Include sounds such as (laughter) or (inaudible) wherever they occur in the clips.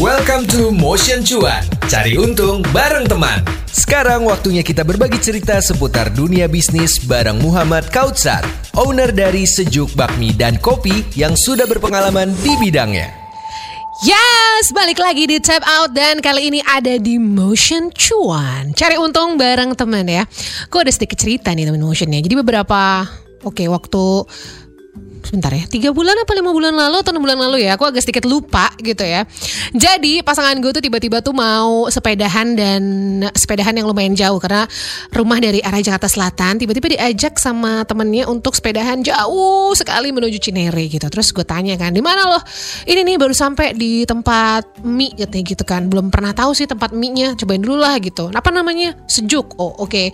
Welcome to Motion Cuan. Cari untung bareng teman. Sekarang waktunya kita berbagi cerita seputar dunia bisnis bareng Muhammad Kautsar, owner dari Sejuk Bakmi dan Kopi yang sudah berpengalaman di bidangnya. Yes, balik lagi di Tap Out dan kali ini ada di Motion Cuan. Cari untung bareng teman ya. Gue ada sedikit cerita nih teman Motionnya. Jadi beberapa, oke waktu sebentar ya tiga bulan apa lima bulan lalu atau enam bulan lalu ya aku agak sedikit lupa gitu ya. Jadi pasangan gue tuh tiba-tiba tuh mau sepedahan dan sepedahan yang lumayan jauh karena rumah dari arah Jakarta Selatan tiba-tiba diajak sama temennya untuk sepedahan jauh sekali menuju Cinere gitu. Terus gue tanya kan di mana loh ini nih baru sampai di tempat mie katanya gitu kan. Belum pernah tahu sih tempat mie-nya cobain dulu lah gitu. Apa namanya? Sejuk. Oh oke. Okay.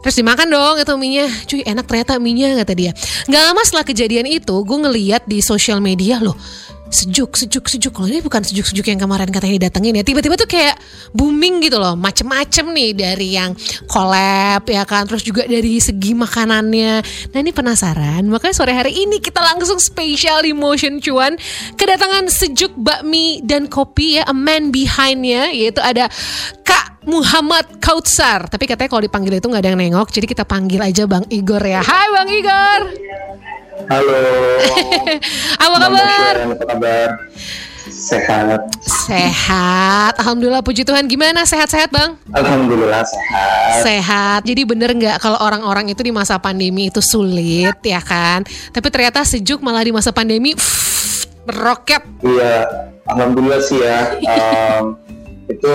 terus dimakan dong itu mie-nya cuy enak ternyata mie-nya kata dia. Nggak lama setelah kejadian itu gue ngeliat di sosial media loh sejuk sejuk sejuk. Kalau ini bukan sejuk sejuk yang kemarin katanya didatengin ya. Tiba-tiba tuh kayak booming gitu loh macem-macem nih dari yang collab ya kan terus juga dari segi makanannya. Nah ini penasaran makanya sore hari ini kita langsung spesial di Motion Cuan. Kedatangan sejuk bakmi dan kopi ya a man behindnya yaitu ada Kak Muhammad Kautsar tapi katanya kalau dipanggil itu nggak ada yang nengok jadi kita panggil aja Bang Igor ya Hai Bang Igor Halo. (laughs) apa kabar? Apa kabar? Sehat. Sehat. Alhamdulillah puji Tuhan. Gimana sehat-sehat bang? Alhamdulillah sehat. Sehat. Jadi bener nggak kalau orang-orang itu di masa pandemi itu sulit ya kan? Tapi ternyata sejuk malah di masa pandemi pff, meroket. Iya. Alhamdulillah sih ya. (laughs) Um, itu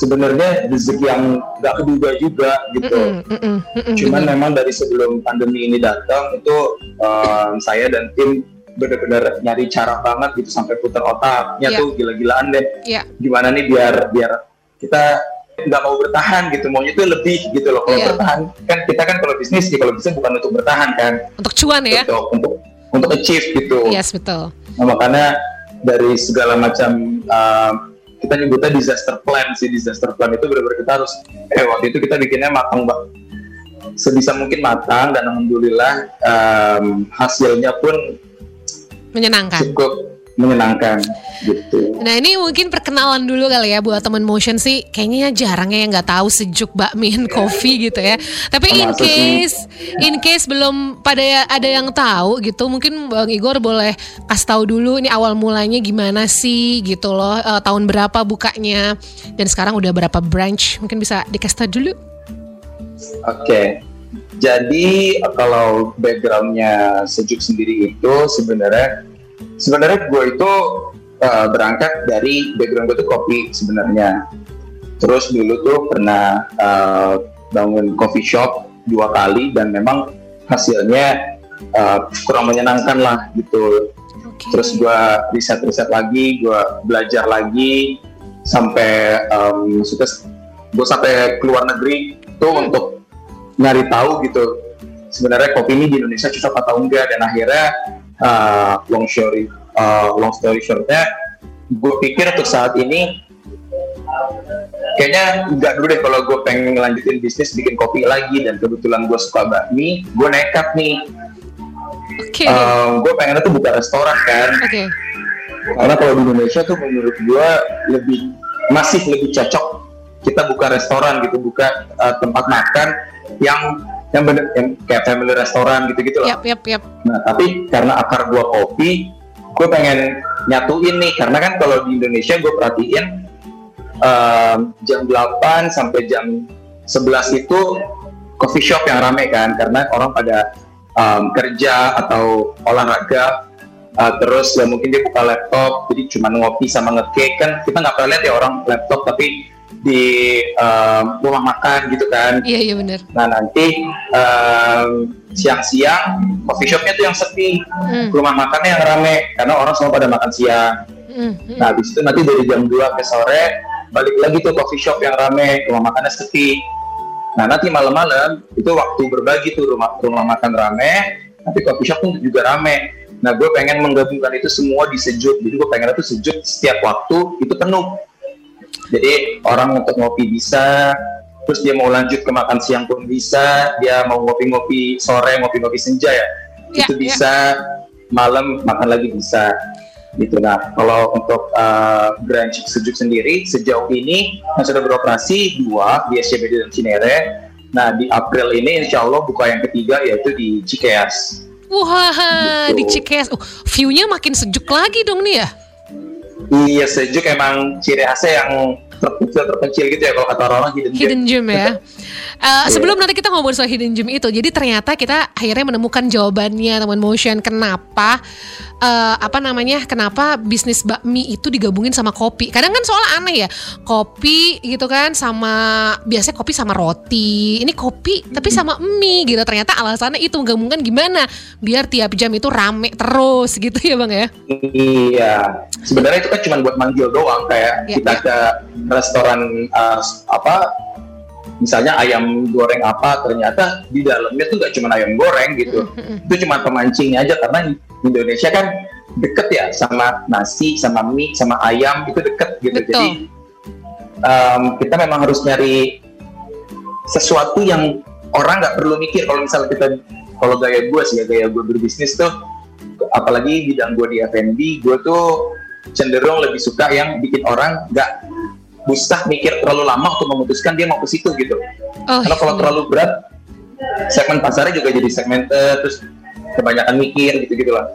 sebenarnya rezeki yang gak keduga juga gitu. Mm -mm, mm -mm, Cuman bener. memang dari sebelum pandemi ini datang itu um, saya dan tim benar-benar nyari cara banget gitu sampai putar otaknya yeah. tuh gila-gilaan deh. Yeah. Gimana nih biar biar kita nggak mau bertahan gitu maunya tuh lebih gitu loh kalau yeah. bertahan kan kita kan kalau bisnis ya kalau bisa bukan untuk bertahan kan untuk cuan ya untuk untuk, untuk achieve gitu yes betul nah, makanya dari segala macam uh, kita nyebutnya disaster plan sih disaster plan itu benar-benar kita harus eh waktu itu kita bikinnya matang mbak. Sebisa mungkin matang dan alhamdulillah um, hasilnya pun menyenangkan. cukup menyenangkan gitu. Nah ini mungkin perkenalan dulu kali ya buat teman motion sih kayaknya jarang ya yang nggak tahu sejuk bakmi and coffee gitu ya. Tapi in case in case belum pada ada yang tahu gitu mungkin Bang Igor boleh kasih tahu dulu ini awal mulanya gimana sih gitu loh uh, tahun berapa bukanya dan sekarang udah berapa branch mungkin bisa dikasih tahu dulu. Oke. Okay. Jadi kalau backgroundnya sejuk sendiri itu sebenarnya sebenarnya gue itu uh, berangkat dari background gue tuh kopi sebenarnya terus dulu tuh pernah uh, bangun coffee shop dua kali dan memang hasilnya uh, kurang menyenangkan lah gitu okay. terus gue riset-riset lagi gue belajar lagi sampai um, gue sampai keluar negeri tuh hmm. untuk nyari tahu gitu sebenarnya kopi ini di Indonesia cocok atau enggak dan akhirnya uh, long story uh, long story shortnya gue pikir untuk saat ini kayaknya nggak dulu deh kalau gue pengen ngelanjutin bisnis bikin kopi lagi dan kebetulan gue suka bakmi gue nekat nih okay. uh, eh, gue pengen tuh buka restoran kan okay. karena kalau di Indonesia tuh menurut gue lebih masih lebih cocok kita buka restoran gitu buka uh, tempat makan yang yang bener yang kayak family restoran gitu-gitu loh. Yap, yap, yap. Nah, tapi karena akar gua kopi, gue pengen nyatuin nih karena kan kalau di Indonesia gue perhatiin um, jam 8 sampai jam 11 itu coffee shop yang rame kan karena orang pada um, kerja atau olahraga uh, terus ya mungkin dia buka laptop jadi cuma ngopi sama ngecake kan kita nggak pernah lihat ya orang laptop tapi di um, rumah makan gitu kan. Iya iya benar. Nah nanti um, siang-siang coffee shopnya tuh yang sepi, hmm. rumah makannya yang rame karena orang semua pada makan siang. Hmm. Hmm. Nah habis itu nanti dari jam 2 ke sore balik lagi tuh coffee shop yang rame, rumah makannya sepi. Nah nanti malam-malam itu waktu berbagi tuh rumah rumah makan rame, nanti coffee shop pun juga rame. Nah gue pengen menggabungkan itu semua di sejuk, jadi gue pengen itu sejuk setiap waktu itu penuh jadi orang untuk ngopi bisa, terus dia mau lanjut ke makan siang pun bisa, dia mau ngopi-ngopi sore, ngopi-ngopi senja ya, ya itu ya. bisa, malam makan lagi bisa. gitu nah kalau untuk uh, branch sejuk sendiri sejauh ini yang sudah beroperasi dua di SCBD dan Cinere nah di April ini insya Allah buka yang ketiga yaitu di Cikeas Wah, Gitu. di Cikeas. Oh, view-nya makin sejuk lagi dong nih ya. Iya sejuk emang ciri khasnya yang terpencil terpencil gitu ya kalau kata orang hidden, gem. Hidden gem ya. Uh, (laughs) sebelum nanti kita ngomongin soal hidden gem itu, jadi ternyata kita akhirnya menemukan jawabannya teman motion kenapa uh, apa namanya kenapa bisnis bakmi itu digabungin sama kopi. Kadang kan soal aneh ya, kopi gitu kan sama biasanya kopi sama roti, ini kopi tapi sama mie gitu. Ternyata alasannya itu gabungan gimana biar tiap jam itu rame terus gitu ya bang ya. Iya, sebenarnya itu kan cuma buat manggil doang kayak Ya, kita ke restoran uh, apa, misalnya ayam goreng apa, ternyata di dalamnya tuh nggak cuma ayam goreng gitu, itu cuma pemancingnya aja karena Indonesia kan deket ya sama nasi, sama mie, sama ayam itu deket gitu, Betul. jadi um, kita memang harus nyari sesuatu yang orang nggak perlu mikir. Kalau misalnya kita kalau gaya gue sih ya gaya gue berbisnis tuh apalagi bidang gue di F&B gue tuh cenderung lebih suka yang bikin orang nggak usah mikir terlalu lama untuk memutuskan dia mau ke situ gitu Oh, karena kalau iya. terlalu berat segmen pasarnya juga jadi segmen terus kebanyakan mikir gitu gitu lah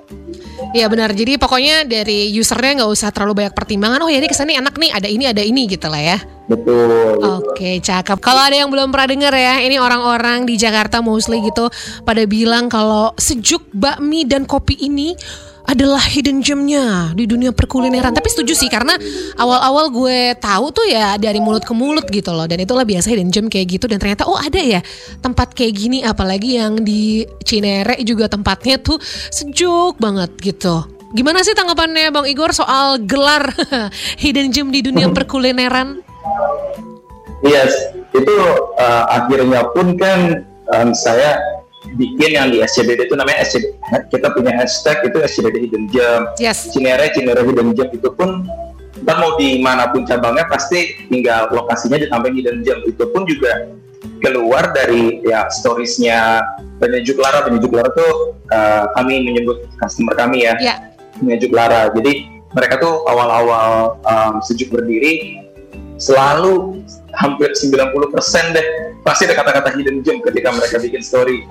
Iya benar. Jadi pokoknya dari usernya nggak usah terlalu banyak pertimbangan. Oh ya ini ke sana enak nih, ada ini ada ini gitu lah ya. betul Oke, cakep. Kalau ada yang belum pernah denger ya, ini orang-orang di Jakarta mostly gitu pada bilang kalau sejuk bakmi dan kopi ini adalah hidden gemnya di dunia perkulineran. Tapi setuju sih karena awal-awal gue tahu tuh ya dari mulut ke mulut gitu loh. Dan itulah biasa hidden gem kayak gitu. Dan ternyata oh ada ya tempat kayak gini. Apalagi yang di Cinere juga tempatnya tuh sejuk banget gitu. Gimana sih tanggapannya Bang Igor soal gelar (laughs) hidden gem di dunia (laughs) perkulineran? Yes, itu uh, akhirnya pun kan um, saya bikin yang di SCBD itu namanya SCBD. Kita punya hashtag itu SCBD Hidden Gem. Yes. Cinere, Cinere Hidden Gem itu pun ntar mau di mana pun cabangnya pasti tinggal lokasinya ditambahin Hidden Gem. Itu pun juga keluar dari ya storiesnya penyejuk Lara. Penyejuk Lara tuh uh, kami menyebut customer kami ya Ya. penyejuk Lara. Jadi mereka tuh awal-awal um, sejuk berdiri selalu hampir 90% deh pasti ada kata-kata hidden gem ketika mereka bikin story.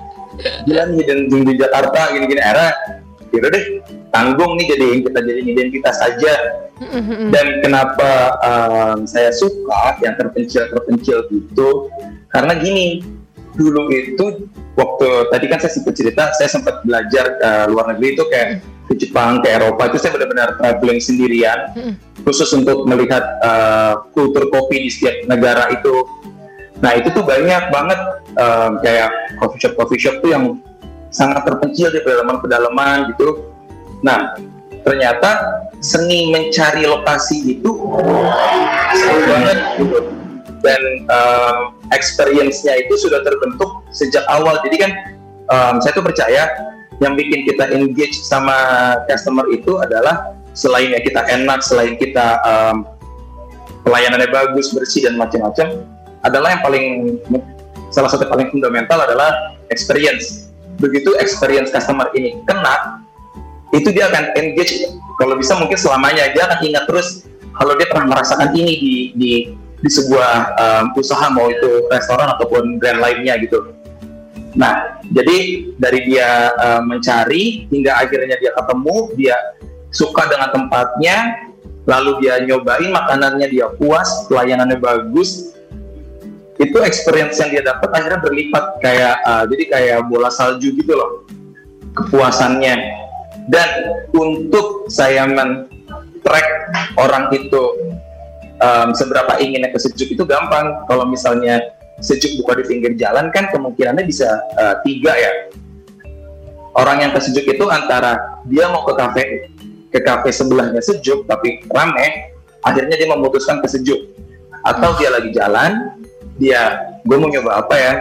Gila nih hidden gem di Jakarta gini-gini. Era yaudah deh tanggung nih jadi kita jadi identitas saja. Dan kenapa um, saya suka yang terpencil-terpencil gitu? Karena gini dulu itu waktu tadi kan saya sempat cerita saya sempat belajar ke luar negeri itu kayak ke Jepang ke Eropa itu saya benar-benar traveling sendirian. Khusus untuk melihat uh, kultur kopi di setiap negara itu. Nah itu tuh banyak banget um, kayak coffee shop coffee shop tuh yang sangat terpencil di pedalaman-pedalaman gitu. Nah ternyata seni mencari lokasi itu seru banget gitu. Dan um, experience-nya itu sudah terbentuk sejak awal. Jadi kan um, saya tuh percaya yang bikin kita engage sama customer itu adalah selain ya kita enak selain kita um, pelayanannya bagus bersih dan macam-macam adalah yang paling salah satu paling fundamental adalah experience begitu experience customer ini kena itu dia akan engage kalau bisa mungkin selamanya dia akan ingat terus kalau dia pernah merasakan ini di di di sebuah um, usaha mau itu restoran ataupun brand lainnya gitu. Nah, jadi dari dia uh, mencari hingga akhirnya dia ketemu, dia suka dengan tempatnya, lalu dia nyobain makanannya dia puas, pelayanannya bagus, itu experience yang dia dapat akhirnya berlipat kayak uh, jadi kayak bola salju gitu loh. Kepuasannya. Dan untuk saya men-track orang itu um, seberapa inginnya ke sejuk itu gampang. Kalau misalnya sejuk buka di pinggir jalan kan kemungkinannya bisa uh, tiga ya. Orang yang ke sejuk itu antara dia mau ke kafe ke kafe sebelahnya sejuk tapi rame akhirnya dia memutuskan ke sejuk. Atau dia lagi jalan dia gue mau nyoba apa ya?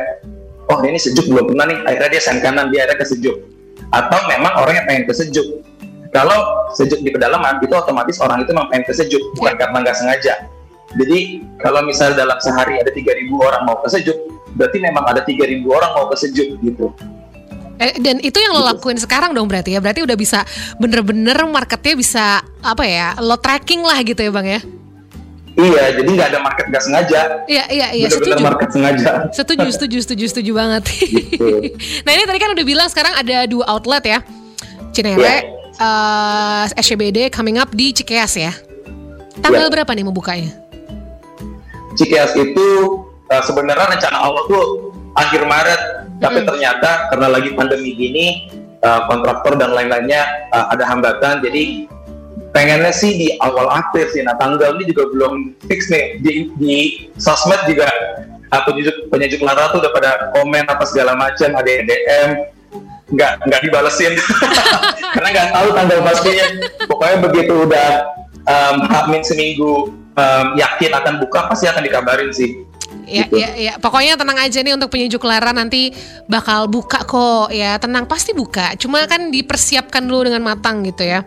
Oh ini sejuk belum pernah nih. Akhirnya dia sen kanan dia ada ke sejuk atau memang orang yang pengen ke sejuk kalau sejuk di pedalaman itu otomatis orang itu memang pengen ke sejuk bukan karena nggak sengaja. Jadi kalau misal dalam sehari ada 3000 orang mau ke sejuk berarti memang ada 3000 orang mau ke sejuk gitu. Eh, dan itu yang lo lakuin sekarang dong berarti ya. Berarti udah bisa bener-bener marketnya bisa apa ya? Lo tracking lah gitu ya bang ya. Iya, jadi nggak ada market nggak sengaja. Iya, iya, iya. Bener-bener Setuju. market sengaja. Setuju, setuju, setuju, setuju banget. Gitu. (laughs) nah ini tadi kan udah bilang sekarang ada dua outlet ya. Cinere, Iya. eh, SCBD coming up di Cikeas ya. Tanggal Iya. berapa nih membukanya? Cikeas itu uh, sebenarnya rencana awal tuh akhir Maret, tapi Mm-mm. ternyata karena lagi pandemi gini, uh, kontraktor dan lain-lainnya uh, ada hambatan, jadi pengennya sih di awal April sih. Nah tanggal ini juga belum fix nih di, di sosmed juga uh, penyejuk penyejuk lara tuh udah pada komen apa segala macam, ada yang DM nggak nggak dibalesin (laughs) karena nggak tahu tanggal pastinya. Pokoknya begitu udah um, hamin seminggu um, yakin akan buka pasti akan dikabarin sih. Ya, Gitu. ya, ya. Pokoknya tenang aja nih untuk penyejuk lara nanti bakal buka kok ya. Tenang pasti buka. Cuma kan dipersiapkan dulu dengan matang gitu ya.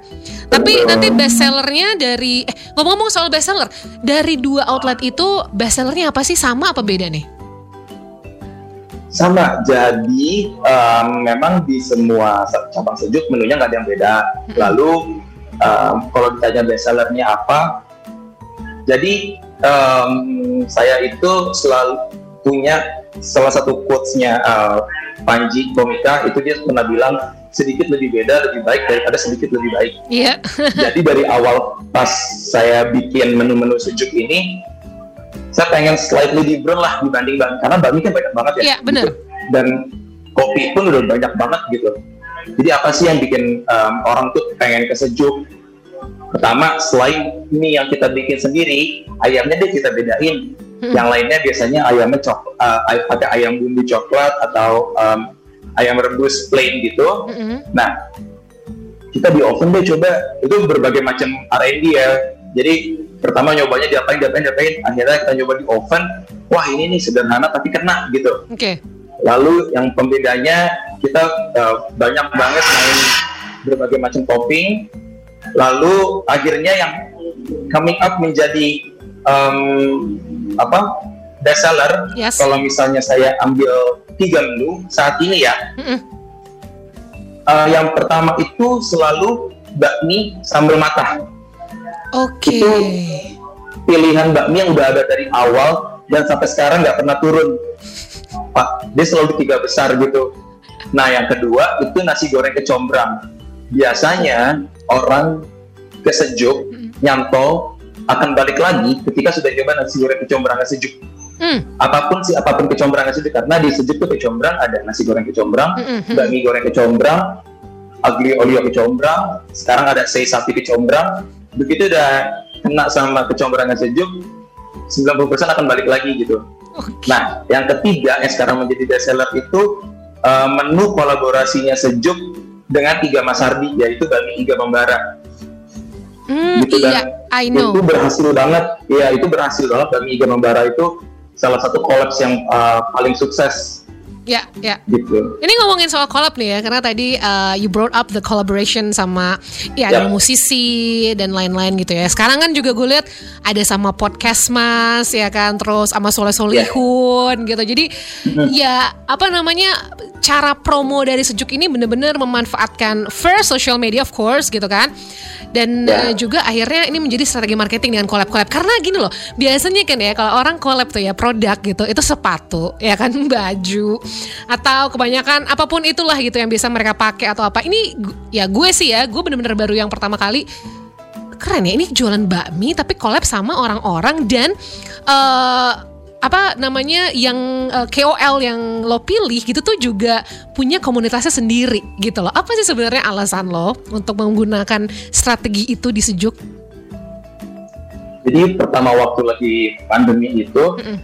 Tapi nanti bestsellernya dari eh, ngomong-ngomong soal bestseller dari dua outlet itu bestsellernya apa sih sama apa beda nih? Sama, jadi um, memang di semua cabang sejuk menunya nggak ada yang beda. Lalu um, kalau ditanya bestsellernya apa, jadi um, saya itu selalu punya salah satu quotes-nya uh, Panji Komika itu dia pernah bilang sedikit lebih beda lebih baik daripada sedikit lebih baik. Iya. (laughs) Jadi dari awal pas saya bikin menu-menu sejuk ini, saya pengen slightly different lah dibanding bang karena bakmi kan banyak banget ya. Iya, bener. gitu. Dan kopi pun udah banyak banget gitu. Jadi apa sih yang bikin um, orang tuh pengen ke sejuk? Pertama, selain mie yang kita bikin sendiri, ayamnya deh kita bedain. Hmm. Yang lainnya biasanya ayamnya cok, uh, ay- pakai ayam bumbu coklat atau um, ayam rebus plain gitu. Mm-mm. Nah, kita di oven deh coba itu berbagai macam R&D ya. Jadi pertama nyobanya diapain, diapain, diapain. Akhirnya kita nyoba di oven. Wah ini nih sederhana tapi kena gitu. Oke. Lalu yang pembedanya kita uh, banyak banget main berbagai macam topping. Lalu akhirnya yang coming up menjadi um, apa bestseller. Yes. Kalau misalnya saya ambil tiga menu saat ini ya, Mm-mm. Uh, yang pertama itu selalu bakmi sambal matah. Oke. Itu Pilihan bakmi yang udah ada dari awal dan sampai sekarang nggak pernah turun. Pak, dia selalu di tiga besar gitu. Nah, yang kedua itu nasi goreng kecombrang. Biasanya orang ke sejuk, nyantol, akan balik lagi ketika sudah coba nasi goreng kecombrang sejuk. Hmm. Apa pun sih, apa pun kecombrang sejuk karena di sejuk tuh kecombrang ada nasi goreng kecombrang, Mm-mm. bakmi goreng kecombrang, agli olio kecombrang, sekarang ada sei sapi kecombrang. Begitu udah kena sama kecombrangnya sejuk, 90% akan balik lagi gitu. Nah, yang ketiga yang sekarang menjadi bestseller itu uh, menu kolaborasinya sejuk dengan Iga Mas Hardi, yaitu bakmi Iga Membara. Hmm, gitu iya, dan I Itu know. berhasil banget, ya itu berhasil banget bakmi Iga Membara itu salah satu kolaps yang uh, paling sukses Ya, ya. gitu. Ini ngomongin soal collab nih ya, karena tadi uh, you brought up the collaboration sama ya ada Yap. musisi dan lain-lain gitu ya. Sekarang kan juga gue lihat ada sama podcast mas ya kan, terus sama Soleh Solihun gitu. Jadi ya apa namanya cara promo dari Sejuk ini bener-bener memanfaatkan first social media of course gitu kan. Dan Ya. uh, juga akhirnya ini menjadi strategi marketing dengan collab-collab karena gini loh biasanya kan ya kalau orang collab tuh ya produk gitu itu sepatu ya kan (laughs) baju atau kebanyakan apa pun itulah gitu yang bisa mereka pakai atau apa ini ya gue sih ya gue bener-bener baru yang pertama kali keren ya ini jualan bakmi tapi collab sama orang-orang dan eh apa namanya yang eh, KOL yang lo pilih gitu tuh juga punya komunitasnya sendiri gitu loh. Apa sih sebenarnya alasan lo untuk menggunakan strategi itu di sejuk? Jadi pertama waktu lagi pandemi itu, Mm-mm.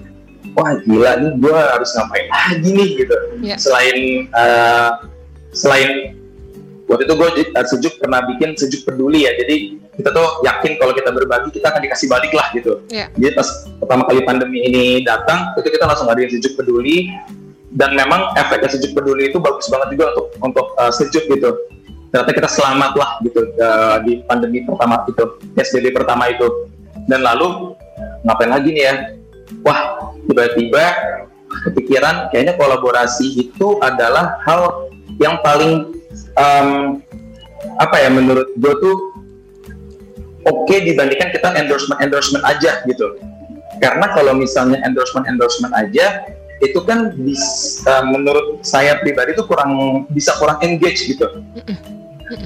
wah gila nih gue harus ngapain lagi nih gitu. Ya. Selain uh, selain waktu itu gue sejuk pernah bikin sejuk peduli ya. Jadi kita tuh yakin kalau kita berbagi kita akan dikasih balik lah gitu. Ya. Jadi pas pertama kali pandemi ini datang, itu kita langsung ngadain sejuk peduli. Dan memang efeknya sejuk peduli itu bagus banget juga untuk untuk uh, sejuk gitu. Ternyata kita selamat lah gitu uh, di pandemi pertama itu, PSBB pertama itu. Dan lalu ngapain lagi nih ya? Wah, tiba-tiba kepikiran kayaknya kolaborasi itu adalah hal yang paling um, apa ya menurut gue tuh oke okay dibandingkan kita endorsement endorsement aja gitu karena kalau misalnya endorsement endorsement aja itu kan bis, uh, menurut saya pribadi itu kurang bisa kurang engage gitu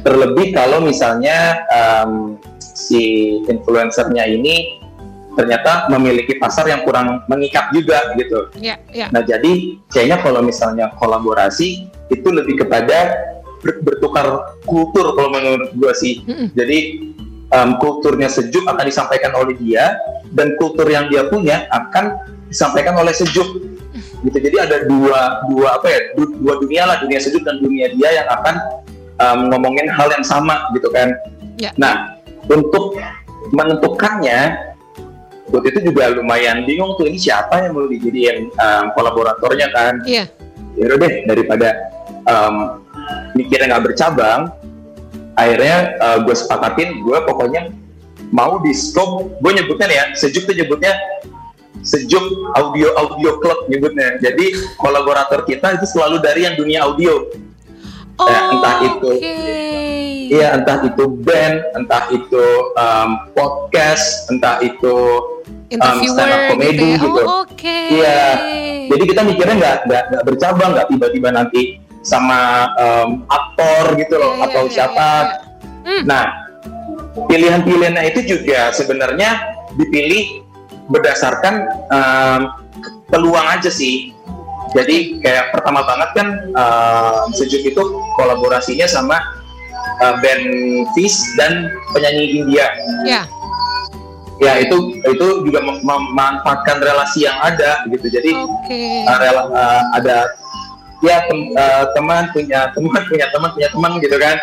terlebih kalau misalnya um, si influencernya ini ternyata memiliki pasar yang kurang mengikat juga gitu. Yeah, yeah. Nah jadi kayaknya kalau misalnya kolaborasi itu lebih kepada bertukar kultur kalau menurut gue sih. Mm -mm. Jadi um, kulturnya sejuk akan disampaikan oleh dia dan kultur yang dia punya akan disampaikan oleh sejuk. Gitu. Jadi ada dua dua apa ya dua dunia lah dunia sejuk dan dunia dia yang akan um, ngomongin hal yang sama gitu kan. Yeah. Nah untuk menentukannya waktu itu juga lumayan bingung tuh ini siapa yang mau dijadiin um, kolaboratornya kan iya yeah. ya deh daripada um, mikirnya nggak bercabang akhirnya uh, gue sepakatin gue pokoknya mau di scope gue nyebutnya ya sejuk tuh nyebutnya sejuk audio audio club nyebutnya jadi kolaborator kita itu selalu dari yang dunia audio oh, nah, entah itu Iya, entah itu band, entah itu um, podcast, entah itu um, stand up comedy gitu. Ya? gitu. Oh. Okay. Iya. Jadi kita mikirnya nggak nggak bercabang, nggak tiba-tiba nanti sama um, aktor gitu loh yeah, atau yeah, siapa. Yeah, yeah. Hmm. Nah, pilihan-pilihannya itu juga sebenarnya dipilih berdasarkan um, peluang aja sih. Jadi kayak pertama banget kan uh, sejuk itu kolaborasinya sama uh, band Fish dan penyanyi India. Ya. Ya itu itu juga mem memanfaatkan relasi yang ada gitu. Jadi okay. uh, rela, uh, ada ya tem uh, teman punya teman punya teman punya teman gitu kan.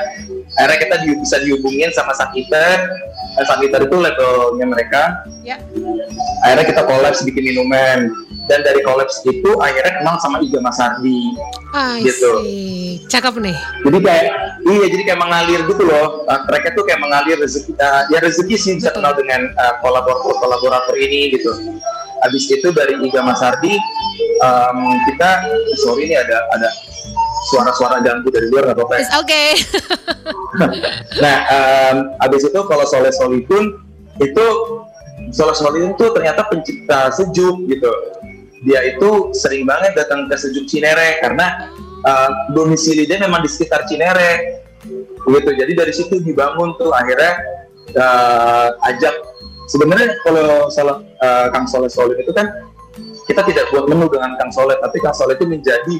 Akhirnya kita di bisa dihubungin sama Sakiter. Uh, Sakiter itu labelnya mereka. Ya. Akhirnya kita kolaps bikin minuman dan dari kolaps itu akhirnya kenal sama Iga Mas Ardi gitu cakep nih jadi kayak iya jadi kayak mengalir gitu loh uh, mereka tuh kayak mengalir rezeki uh, ya rezeki sih bisa kenal dengan uh, kolaborator kolaborator ini gitu habis itu dari Iga Mas Ardi um, kita sorry ini ada ada suara-suara ganggu dari luar nggak apa-apa. Ya? Oke. Okay. (laughs) nah, um, habis itu kalau Soleh Solihun itu Soleh Solihun tuh ternyata pencipta sejuk gitu dia itu sering banget datang ke Sejuk Cinere karena uh, domisili dia memang di sekitar Cinere gitu jadi dari situ dibangun tuh akhirnya uh, ajak sebenarnya kalau salah uh, Kang Soleh Soleh itu kan kita tidak buat menu dengan Kang Soleh tapi Kang Soleh itu menjadi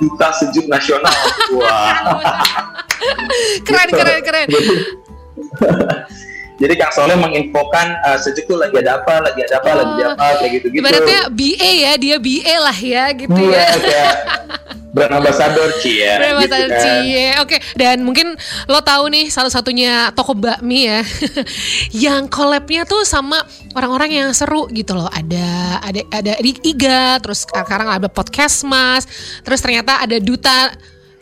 duta sejuk nasional (laughs) wah keren keren keren Jadi (laughs) Kang Soleh menginfokan uh, sejuk tuh lagi ada apa, lagi ada apa, oh. lagi ada apa, kayak gitu-gitu. Ibaratnya BA ya, dia BA lah ya gitu hmm, ya. Kayak (laughs) brand ambassador Cie. Ya, brand ambassador gitu kan. Cie. Oke, dan mungkin lo tahu nih salah satunya toko bakmi ya. (laughs) yang collabnya tuh sama orang-orang yang seru gitu loh. Ada ada ada Iga, terus sekarang ada podcast Mas, terus ternyata ada duta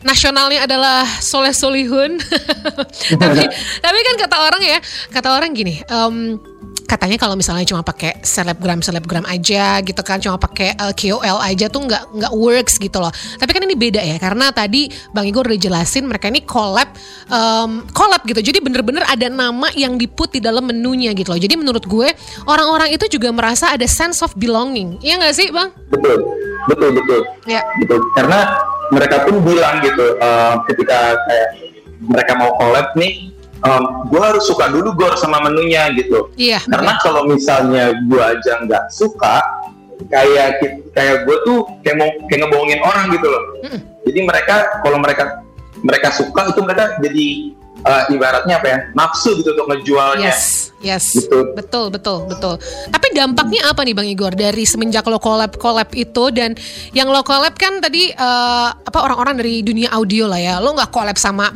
nasionalnya adalah Soleh Solihun. (laughs) tapi (laughs) tapi kan kata orang ya, kata orang gini, um, katanya kalau misalnya cuma pakai selebgram selebgram aja gitu kan cuma pakai uh, KOL aja tuh nggak nggak works gitu loh. Tapi kan ini beda ya karena tadi bang Igor udah jelasin mereka ini collab um, collab gitu. Jadi bener-bener ada nama yang diput di dalam menunya gitu loh. Jadi menurut gue orang-orang itu juga merasa ada sense of belonging. Iya nggak sih bang? Betul. Betul betul. Ya. Betul karena mereka pun bilang gitu uh, ketika kayak mereka mau collab nih um, gue harus suka dulu gue sama menunya gitu. Iya karena kalau misalnya gue aja nggak suka kayak kayak gue tuh kayak mau kayak ngebohongin orang gitu loh. Mm. jadi mereka kalau mereka mereka suka itu mereka jadi uh, ibaratnya apa ya nafsu gitu untuk ngejualnya. Yes, yes, gitu. betul, betul, betul. Tapi dampaknya apa nih Bang Igor dari semenjak lo collab collab itu dan yang lo collab kan tadi uh, apa orang-orang dari dunia audio lah ya, lo nggak collab sama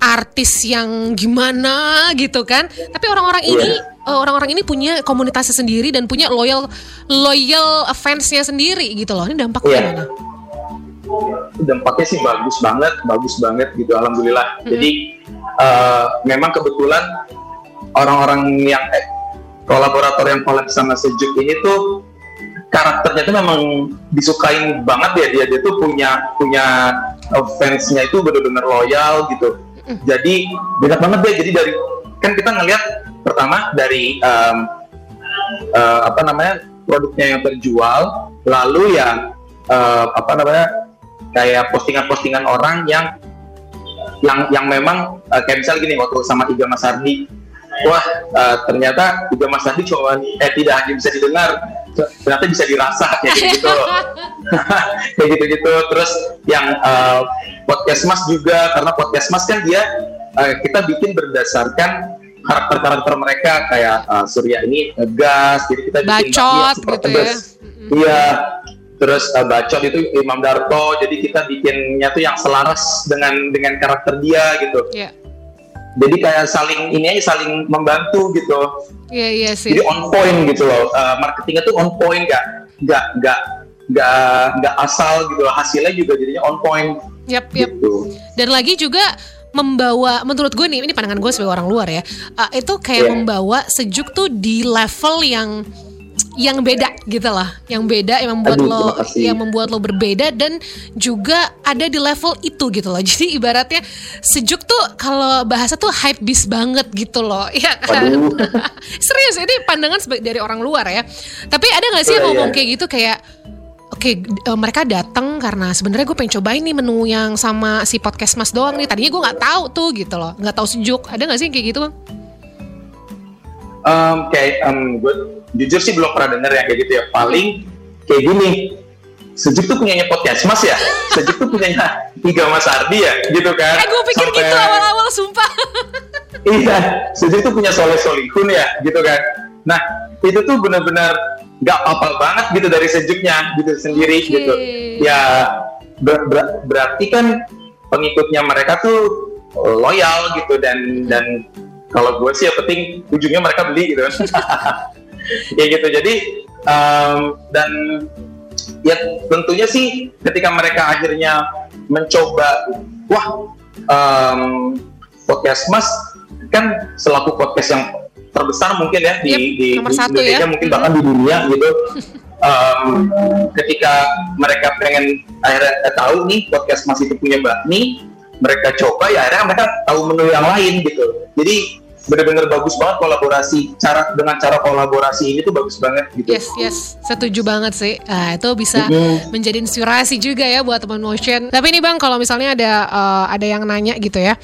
artis yang gimana gitu kan? Tapi orang-orang ini yeah. Iya. orang-orang ini punya komunitasnya sendiri dan punya loyal loyal fansnya sendiri gitu loh. Ini dampaknya yeah. gimana? Dampaknya sih bagus banget, bagus banget gitu. Alhamdulillah. Mm -hmm. Jadi uh, memang kebetulan orang-orang yang eh, kolaborator yang collab sama Sejuk ini tuh karakternya tuh memang disukain banget ya dia dia tuh punya punya uh, fansnya itu benar-benar loyal gitu. Jadi banyak banget deh. Jadi dari kan kita ngelihat pertama dari um, uh, apa namanya produknya yang terjual, lalu ya uh, apa namanya kayak postingan-postingan orang yang yang yang memang uh, kayak misal gini waktu sama Iga Mas Ardi wah uh, ternyata Iga Mas Ardi cuma eh tidak hanya bisa didengar ternyata bisa dirasa kayak gitu (laughs) (laughs) kayak gitu gitu terus yang uh, podcast Mas juga karena podcast Mas kan dia uh, kita bikin berdasarkan karakter-karakter mereka kayak uh, Surya ini ngegas jadi kita bikin bacot gitu ya. Iya terus uh, bacot itu Imam Darto jadi kita bikinnya tuh yang selaras dengan dengan karakter dia gitu. Yeah. jadi kayak saling ini aja saling membantu gitu. Iya yeah, iya yeah, sih. Jadi on point gitu loh. Uh, marketingnya tuh on point gak gak gak gak gak asal gitu. Hasilnya juga jadinya on point. Yep yep gitu. dan lagi juga membawa menurut gue nih ini pandangan gue sebagai orang luar ya uh, itu kayak yeah. membawa sejuk tuh di level yang yang beda gitu lah, yang beda yang membuat Aduh, lo yang membuat lo berbeda dan juga ada di level itu gitu loh. (laughs) Jadi ibaratnya sejuk tuh kalau bahasa tuh hype bis banget gitu loh, ya kan? (laughs) Serius ini pandangan dari orang luar ya. Tapi ada nggak sih yang ngomong iya. kayak gitu kayak Oke, okay, uh, eh, mereka datang karena sebenarnya gue pengen cobain nih menu yang sama si podcast Mas doang nih. Tadinya gue nggak tahu tuh gitu loh, nggak tahu sejuk. Ada nggak sih yang kayak gitu bang? Um, kayak um, gue jujur sih belum pernah denger ya kayak gitu ya. Paling kayak gini Sejuk tuh punyanya podcast Mas ya? Sejuk tuh punyanya Tiga Mas Ardi ya? Gitu kan? Eh gue pikir Sampai... gitu awal-awal sumpah. Iya Sejuk tuh punya Soleh Solihun ya? Gitu kan? Nah itu tuh benar-benar gak apa banget gitu dari sejuknya gitu sendiri okay. gitu. Ya ber ber berarti kan pengikutnya mereka tuh loyal gitu dan dan kalau gue sih yang penting ujungnya mereka beli gitu (laughs) (laughs) ya gitu. Jadi um, dan ya tentunya sih ketika mereka akhirnya mencoba wah um, podcast mas kan selaku podcast yang terbesar mungkin ya di, yep, di, di satu Indonesia ya. mungkin bahkan di dunia gitu. (laughs) Um, ketika mereka pengen akhirnya tahu nih podcast mas itu punya bakmi mereka coba ya akhirnya mereka tahu menu yang lain gitu. Jadi benar-benar bagus banget kolaborasi cara dengan cara kolaborasi ini tuh bagus banget gitu. Yes yes setuju banget sih. Nah, itu bisa mm-hmm. menjadi inspirasi juga ya buat teman motion. Tapi ini bang kalau misalnya ada uh, ada yang nanya gitu ya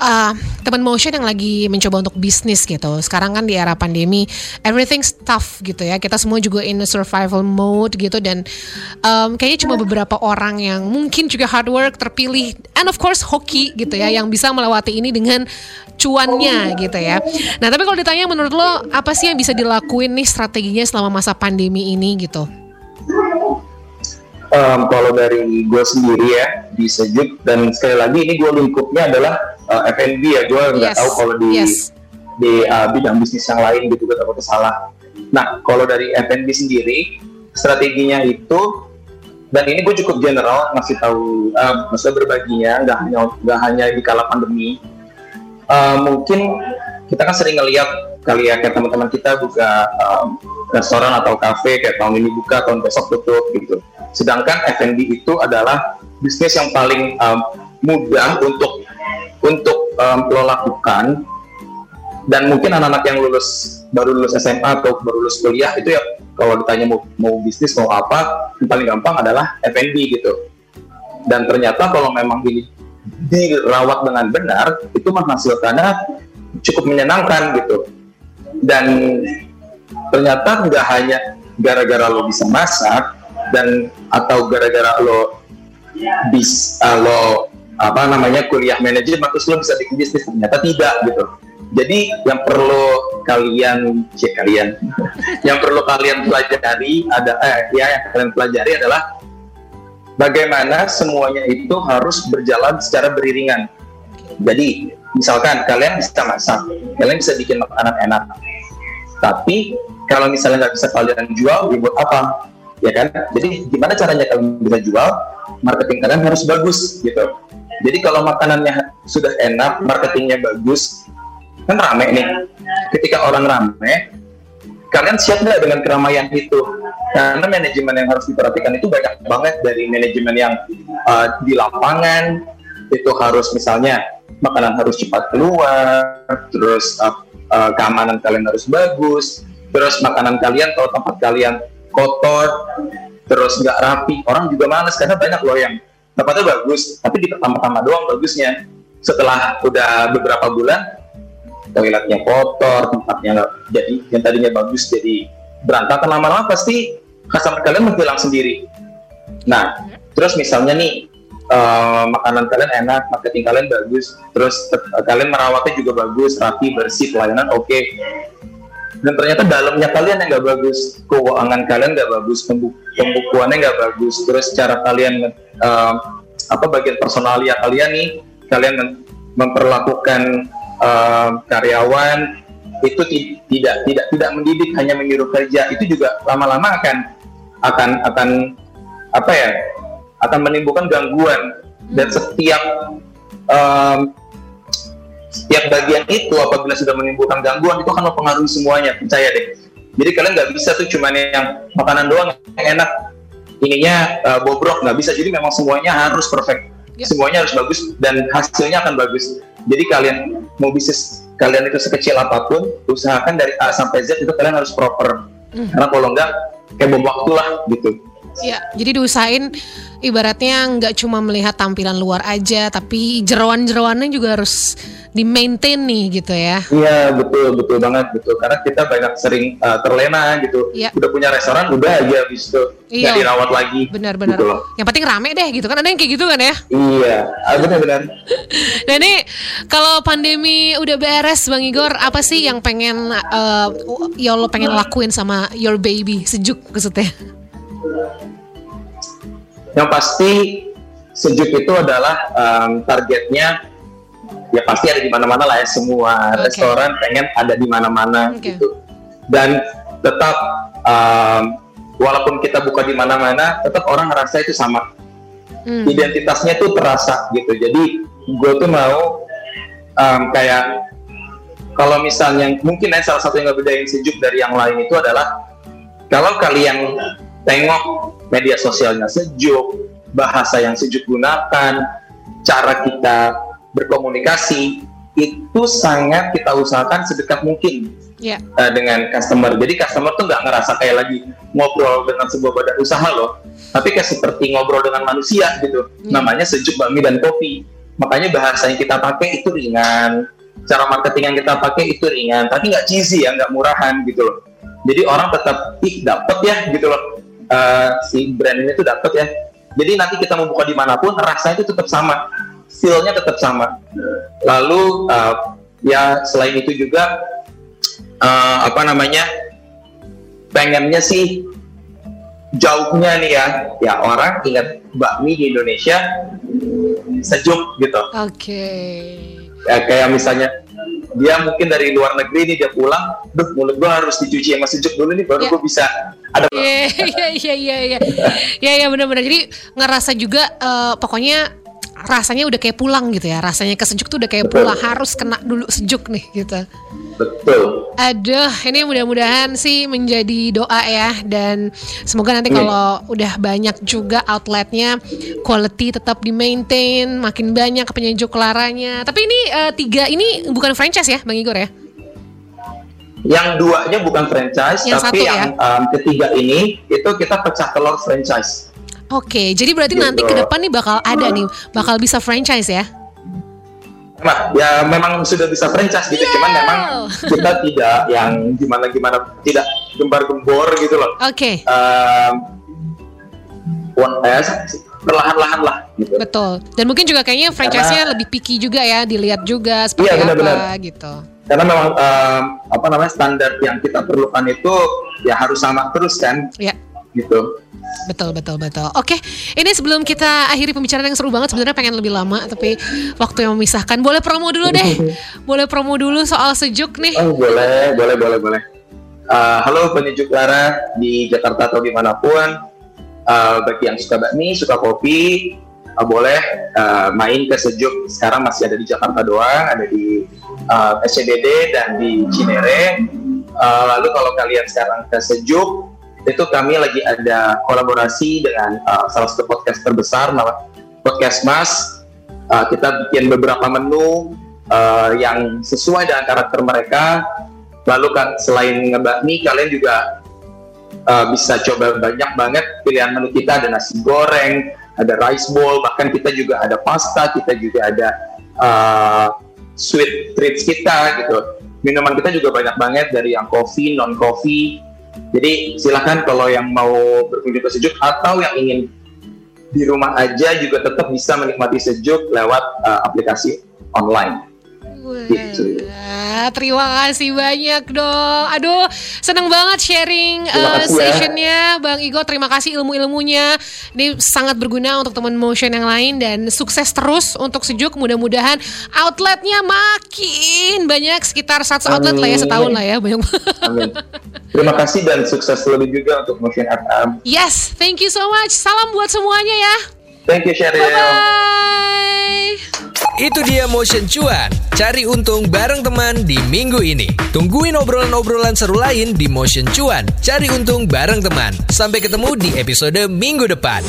uh, teman motion yang lagi mencoba untuk bisnis gitu. Sekarang kan di era pandemi, everything tough gitu ya. Kita semua juga in survival mode gitu dan um, kayaknya cuma beberapa orang yang mungkin juga hard work terpilih and of course hoki gitu ya yang bisa melewati ini dengan cuannya gitu ya. Nah tapi kalau ditanya menurut lo apa sih yang bisa dilakuin nih strateginya selama masa pandemi ini gitu? Um, kalau dari gue sendiri ya di sejuk dan sekali lagi ini gue lingkupnya adalah uh, F&B ya gue nggak yes. tahu kalau di yes. di uh, bidang bisnis yang lain gitu gue takut salah. Nah kalau dari F&B sendiri strateginya itu dan ini gue cukup general masih tahu uh, maksudnya berbaginya nggak hanya nggak hanya di kala pandemi uh, mungkin kita kan sering ngeliat kali ya kayak teman-teman kita buka um, restoran atau kafe kayak tahun ini buka tahun besok tutup gitu. Sedangkan F&B itu adalah bisnis yang paling um, mudah untuk untuk um, lo lakukan. Dan mungkin anak-anak yang lulus baru lulus SMA atau baru lulus kuliah itu ya kalau ditanya mau mau bisnis mau apa yang paling gampang adalah F&B gitu. Dan ternyata kalau memang ini dirawat dengan benar itu menghasilkannya cukup menyenangkan gitu. Dan ternyata nggak hanya gara-gara lo bisa masak dan atau gara-gara lo bisa lo apa namanya kuliah manajemen terus lo bisa bikin bisnis ternyata tidak gitu jadi yang perlu kalian cek kalian (laughs) yang perlu kalian pelajari ada eh, ya yang kalian pelajari adalah bagaimana semuanya itu harus berjalan secara beriringan. Jadi, misalkan kalian bisa masak, kalian bisa bikin makanan enak. Tapi kalau misalnya nggak bisa kalian jual, ya buat apa? Ya kan? Jadi gimana caranya kalian bisa jual? Marketing kalian harus bagus gitu. Jadi kalau makanannya sudah enak, marketingnya bagus, kan rame nih. Ketika orang rame, kalian siap nggak dengan keramaian itu? Karena manajemen yang harus diperhatikan itu banyak banget dari manajemen yang uh, di lapangan itu harus misalnya makanan harus cepat keluar, terus uh, uh, keamanan kalian harus bagus, terus makanan kalian kalau tempat kalian kotor, terus nggak rapi, orang juga males karena banyak loh yang tempatnya bagus, tapi di pertama-tama doang bagusnya. Setelah udah beberapa bulan, toiletnya kotor, tempatnya nggak jadi yang tadinya bagus jadi berantakan lama-lama pasti customer kalian menghilang sendiri. Nah, terus misalnya nih uh, makanan kalian enak, marketing kalian bagus, terus uh, kalian merawatnya juga bagus, rapi, bersih, pelayanan oke. Okay. Dan ternyata dalamnya kalian yang nggak bagus, keuangan kalian nggak bagus, pembukuannya nggak bagus, terus cara kalian uh, apa bagian personalia kalian nih, kalian memperlakukan uh, karyawan itu tidak tidak tidak mendidik hanya menyuruh kerja. Itu juga lama-lama akan akan akan apa ya akan menimbulkan gangguan. Dan setiap um, setiap bagian itu apabila sudah menimbulkan gangguan itu akan mempengaruhi semuanya percaya deh. Jadi kalian nggak bisa tuh cuman yang makanan doang yang enak. Ininya uh, bobrok nggak bisa. Jadi memang semuanya harus perfect. Yeah. semuanya harus bagus dan hasilnya akan bagus. Jadi kalian mau bisnis kalian itu sekecil apa pun usahakan dari A sampai Z itu kalian harus proper. Mm. karena kalau enggak kayak bom waktu lah gitu Ya, jadi diusahain ibaratnya nggak cuma melihat tampilan luar aja, tapi jeroan-jeroannya juga harus di maintain nih gitu ya. Iya betul betul banget betul karena kita banyak sering uh, terlena gitu. Ya. Udah punya restoran udah aja habis itu iya. dirawat lagi. Benar-benar. Gitu yang penting rame deh gitu kan ada yang kayak gitu kan ya? Iya ah, benar-benar. nah (laughs) ini kalau pandemi udah beres Bang Igor apa sih yang pengen uh, ya lo pengen lakuin sama your baby sejuk maksudnya? Yang pasti sejuk itu adalah um, targetnya ya pasti ada di mana-mana lah ya semua okay. restoran pengen ada di mana-mana okay. gitu. Dan tetap um, walaupun kita buka di mana-mana tetap orang ngerasa itu sama. Hmm. Identitasnya tuh terasa gitu. Jadi gue tuh mau um, kayak kalau misalnya mungkin ya salah satu yang ngebedain sejuk dari yang lain itu adalah kalau kalian tengok media sosialnya sejuk, bahasa yang sejuk gunakan, cara kita berkomunikasi itu sangat kita usahakan sedekat mungkin yeah. uh, dengan customer. Jadi customer tuh nggak ngerasa kayak lagi ngobrol dengan sebuah badan usaha loh, tapi kayak seperti ngobrol dengan manusia gitu. Yeah. Namanya sejuk bakmi dan kopi. Makanya bahasa yang kita pakai itu ringan, cara marketing yang kita pakai itu ringan, tapi nggak cheesy ya, nggak murahan gitu loh. Jadi orang tetap ih dapet ya gitu loh uh, si brand ini tuh dapat ya. Jadi nanti kita mau buka di mana pun rasanya itu tetap sama, feelnya tetap sama. Lalu uh, ya selain itu juga uh, apa namanya pengennya sih jauhnya nih ya, ya orang ingat bakmi di Indonesia sejuk gitu. Oke. Okay. Ya, kayak misalnya dia mungkin dari luar negeri nih dia pulang, duh mulut gua harus dicuci sama sejuk dulu nih baru yeah. gua bisa. Ada iya iya iya iya iya. Iya iya benar-benar jadi ngerasa juga uh, pokoknya rasanya udah kayak pulang gitu ya rasanya kesejuk tuh udah kayak Betul. pulang harus kena dulu sejuk nih gitu Betul. Aduh, ini mudah-mudahan sih menjadi doa ya dan semoga nanti kalau udah banyak juga outletnya quality tetap di maintain, makin banyak penyejuk laranya. Tapi ini uh, tiga ini bukan franchise ya, Bang Igor ya? Yang duanya bukan franchise, yang tapi satu, yang ya? um, ketiga ini itu kita pecah telur franchise. Oke, jadi berarti gitu. nanti ke depan nih bakal ada nih, bakal bisa franchise ya? Nah, ya memang sudah bisa franchise gitu, yeah. cuman memang kita tidak yang gimana gimana tidak gembar-gembor gitu loh. Oke. Okay. Um, eh, perlahan-lahan lah gitu. Betul. Dan mungkin juga kayaknya franchise-nya lebih picky juga ya, dilihat juga seperti iya, benar, apa gitu karena memang um, apa namanya standar yang kita perlukan itu ya harus sama terus kan ya. gitu Betul betul betul. Oke, ini sebelum kita akhiri pembicaraan yang seru banget sebenarnya pengen lebih lama tapi waktu yang memisahkan. Boleh promo dulu deh. (laughs) boleh promo dulu soal sejuk nih. Oh, boleh, boleh, boleh, boleh. Uh, halo penyejuk Lara di Jakarta atau di mana pun. Uh, bagi yang suka bakmi, suka kopi, uh, boleh uh, main ke Sejuk. Sekarang masih ada di Jakarta doang, ada di uh, SCBD dan di Cinere. Uh, lalu kalau kalian sekarang ke Sejuk, itu kami lagi ada kolaborasi dengan uh, salah satu podcast terbesar podcast Mas. Uh, kita bikin beberapa menu uh, yang sesuai dengan karakter mereka. Lalu kan selain ngebakmi, kalian juga uh, bisa coba banyak banget pilihan menu kita. Ada nasi goreng, ada rice bowl, bahkan kita juga ada pasta, kita juga ada uh, sweet treats kita gitu. Minuman kita juga banyak banget dari yang coffee, non coffee. Jadi silahkan kalau yang mau berkunjung ke sejuk atau yang ingin di rumah aja juga tetap bisa menikmati sejuk lewat uh, aplikasi online. Gitu. Terima kasih banyak dong. Aduh, senang banget sharing uh, sessionnya, ya. Bang Igo. Terima kasih ilmu-ilmunya. Ini sangat berguna untuk teman motion yang lain dan sukses terus untuk sejuk. Mudah-mudahan outletnya makin banyak, sekitar satu outlet lah ya setahun lah ya, banyak. Amin. Terima kasih dan sukses lebih juga untuk Motion FM. Yes, thank you so much. Salam buat semuanya ya. Thank you Sheryl. Bye bye. Itu dia Motion Cuan. Cari untung bareng teman di minggu ini. Tungguin obrolan-obrolan seru lain di Motion Cuan. Cari untung bareng teman. Sampai ketemu di episode minggu depan.